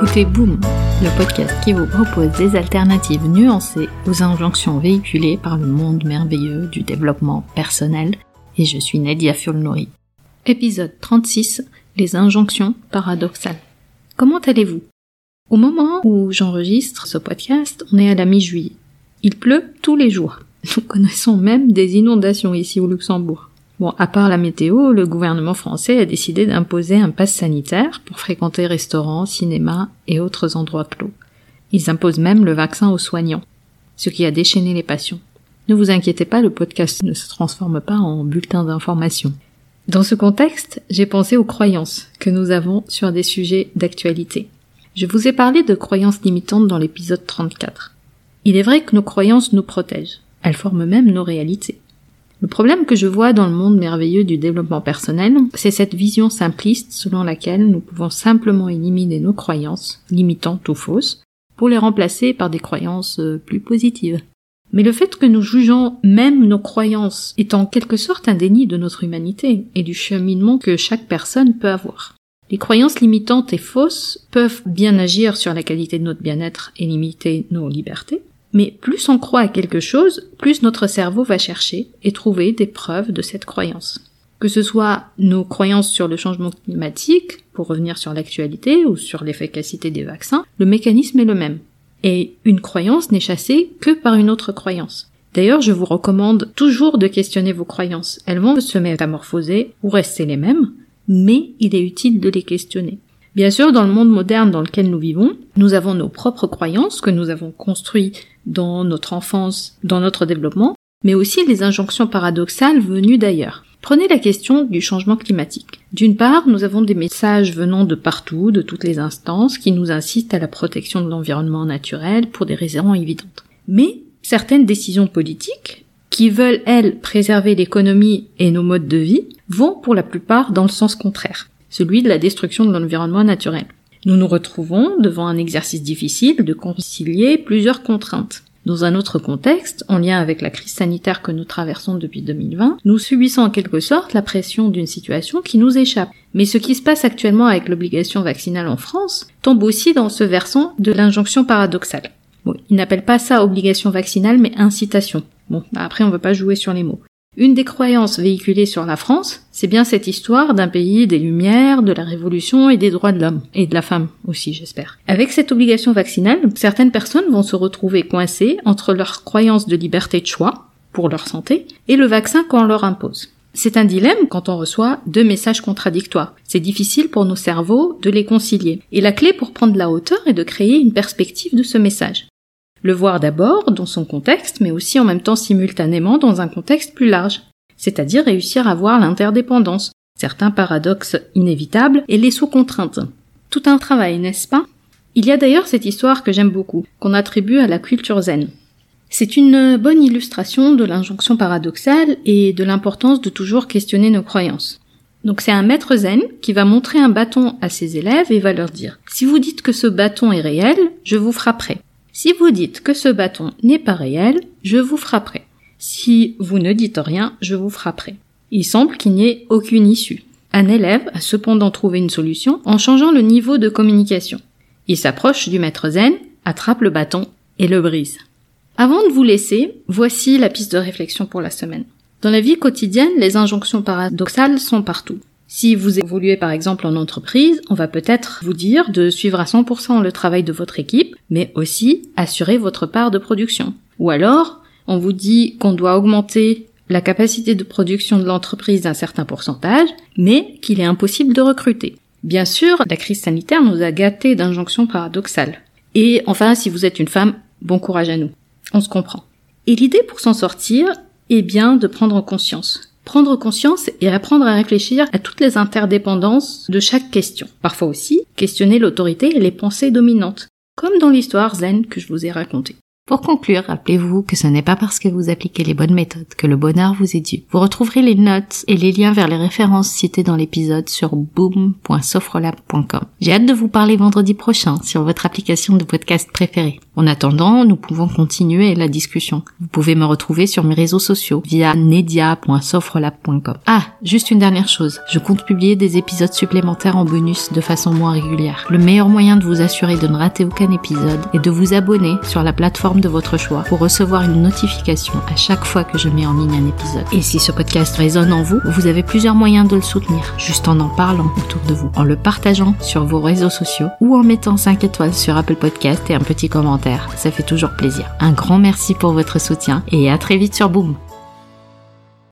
écoutez Boom, le podcast qui vous propose des alternatives nuancées aux injonctions véhiculées par le monde merveilleux du développement personnel. Et je suis Nadia Fulnori. Épisode 36, les injonctions paradoxales. Comment allez-vous? Au moment où j'enregistre ce podcast, on est à la mi-juillet. Il pleut tous les jours. Nous connaissons même des inondations ici au Luxembourg. Bon, à part la météo, le gouvernement français a décidé d'imposer un pass sanitaire pour fréquenter restaurants, cinémas et autres endroits clos. Ils imposent même le vaccin aux soignants, ce qui a déchaîné les passions. Ne vous inquiétez pas, le podcast ne se transforme pas en bulletin d'information. Dans ce contexte, j'ai pensé aux croyances que nous avons sur des sujets d'actualité. Je vous ai parlé de croyances limitantes dans l'épisode 34. Il est vrai que nos croyances nous protègent. Elles forment même nos réalités. Le problème que je vois dans le monde merveilleux du développement personnel, c'est cette vision simpliste selon laquelle nous pouvons simplement éliminer nos croyances, limitantes ou fausses, pour les remplacer par des croyances euh, plus positives. Mais le fait que nous jugeons même nos croyances est en quelque sorte un déni de notre humanité et du cheminement que chaque personne peut avoir. Les croyances limitantes et fausses peuvent bien agir sur la qualité de notre bien-être et limiter nos libertés, mais plus on croit à quelque chose, plus notre cerveau va chercher et trouver des preuves de cette croyance. Que ce soit nos croyances sur le changement climatique, pour revenir sur l'actualité, ou sur l'efficacité des vaccins, le mécanisme est le même. Et une croyance n'est chassée que par une autre croyance. D'ailleurs, je vous recommande toujours de questionner vos croyances. Elles vont se métamorphoser ou rester les mêmes, mais il est utile de les questionner. Bien sûr, dans le monde moderne dans lequel nous vivons, nous avons nos propres croyances que nous avons construites dans notre enfance, dans notre développement, mais aussi les injonctions paradoxales venues d'ailleurs. Prenez la question du changement climatique. D'une part, nous avons des messages venant de partout, de toutes les instances, qui nous incitent à la protection de l'environnement naturel pour des raisons évidentes. Mais certaines décisions politiques, qui veulent, elles, préserver l'économie et nos modes de vie, vont pour la plupart dans le sens contraire celui de la destruction de l'environnement naturel. Nous nous retrouvons devant un exercice difficile de concilier plusieurs contraintes. Dans un autre contexte, en lien avec la crise sanitaire que nous traversons depuis 2020, nous subissons en quelque sorte la pression d'une situation qui nous échappe. Mais ce qui se passe actuellement avec l'obligation vaccinale en France tombe aussi dans ce versant de l'injonction paradoxale. Bon, ils n'appellent pas ça obligation vaccinale, mais incitation. Bon, après on veut pas jouer sur les mots. Une des croyances véhiculées sur la France, c'est bien cette histoire d'un pays des Lumières, de la Révolution et des droits de l'homme, et de la femme aussi, j'espère. Avec cette obligation vaccinale, certaines personnes vont se retrouver coincées entre leur croyance de liberté de choix, pour leur santé, et le vaccin qu'on leur impose. C'est un dilemme quand on reçoit deux messages contradictoires. C'est difficile pour nos cerveaux de les concilier. Et la clé pour prendre la hauteur est de créer une perspective de ce message. Le voir d'abord dans son contexte, mais aussi en même temps simultanément dans un contexte plus large, c'est-à-dire réussir à voir l'interdépendance, certains paradoxes inévitables et les sous-contraintes. Tout un travail, n'est-ce pas? Il y a d'ailleurs cette histoire que j'aime beaucoup, qu'on attribue à la culture zen. C'est une bonne illustration de l'injonction paradoxale et de l'importance de toujours questionner nos croyances. Donc c'est un maître zen qui va montrer un bâton à ses élèves et va leur dire Si vous dites que ce bâton est réel, je vous frapperai. Si vous dites que ce bâton n'est pas réel, je vous frapperai. Si vous ne dites rien, je vous frapperai. Il semble qu'il n'y ait aucune issue. Un élève a cependant trouvé une solution en changeant le niveau de communication. Il s'approche du maître zen, attrape le bâton et le brise. Avant de vous laisser, voici la piste de réflexion pour la semaine. Dans la vie quotidienne, les injonctions paradoxales sont partout. Si vous évoluez par exemple en entreprise, on va peut-être vous dire de suivre à 100% le travail de votre équipe, mais aussi assurer votre part de production. Ou alors, on vous dit qu'on doit augmenter la capacité de production de l'entreprise d'un certain pourcentage, mais qu'il est impossible de recruter. Bien sûr, la crise sanitaire nous a gâtés d'injonctions paradoxales. Et enfin, si vous êtes une femme, bon courage à nous. On se comprend. Et l'idée pour s'en sortir est bien de prendre conscience prendre conscience et apprendre à réfléchir à toutes les interdépendances de chaque question. Parfois aussi, questionner l'autorité et les pensées dominantes, comme dans l'histoire zen que je vous ai racontée. Pour conclure, rappelez-vous que ce n'est pas parce que vous appliquez les bonnes méthodes que le bonheur vous est dû. Vous retrouverez les notes et les liens vers les références citées dans l'épisode sur boom.sofrolab.com. J'ai hâte de vous parler vendredi prochain sur votre application de podcast préférée. En attendant, nous pouvons continuer la discussion. Vous pouvez me retrouver sur mes réseaux sociaux via nedia.sofrelab.com. Ah, juste une dernière chose. Je compte publier des épisodes supplémentaires en bonus de façon moins régulière. Le meilleur moyen de vous assurer de ne rater aucun épisode est de vous abonner sur la plateforme de votre choix pour recevoir une notification à chaque fois que je mets en ligne un épisode. Et si ce podcast résonne en vous, vous avez plusieurs moyens de le soutenir, juste en en parlant autour de vous, en le partageant sur vos réseaux sociaux ou en mettant 5 étoiles sur Apple Podcast et un petit commentaire ça fait toujours plaisir. Un grand merci pour votre soutien et à très vite sur Boom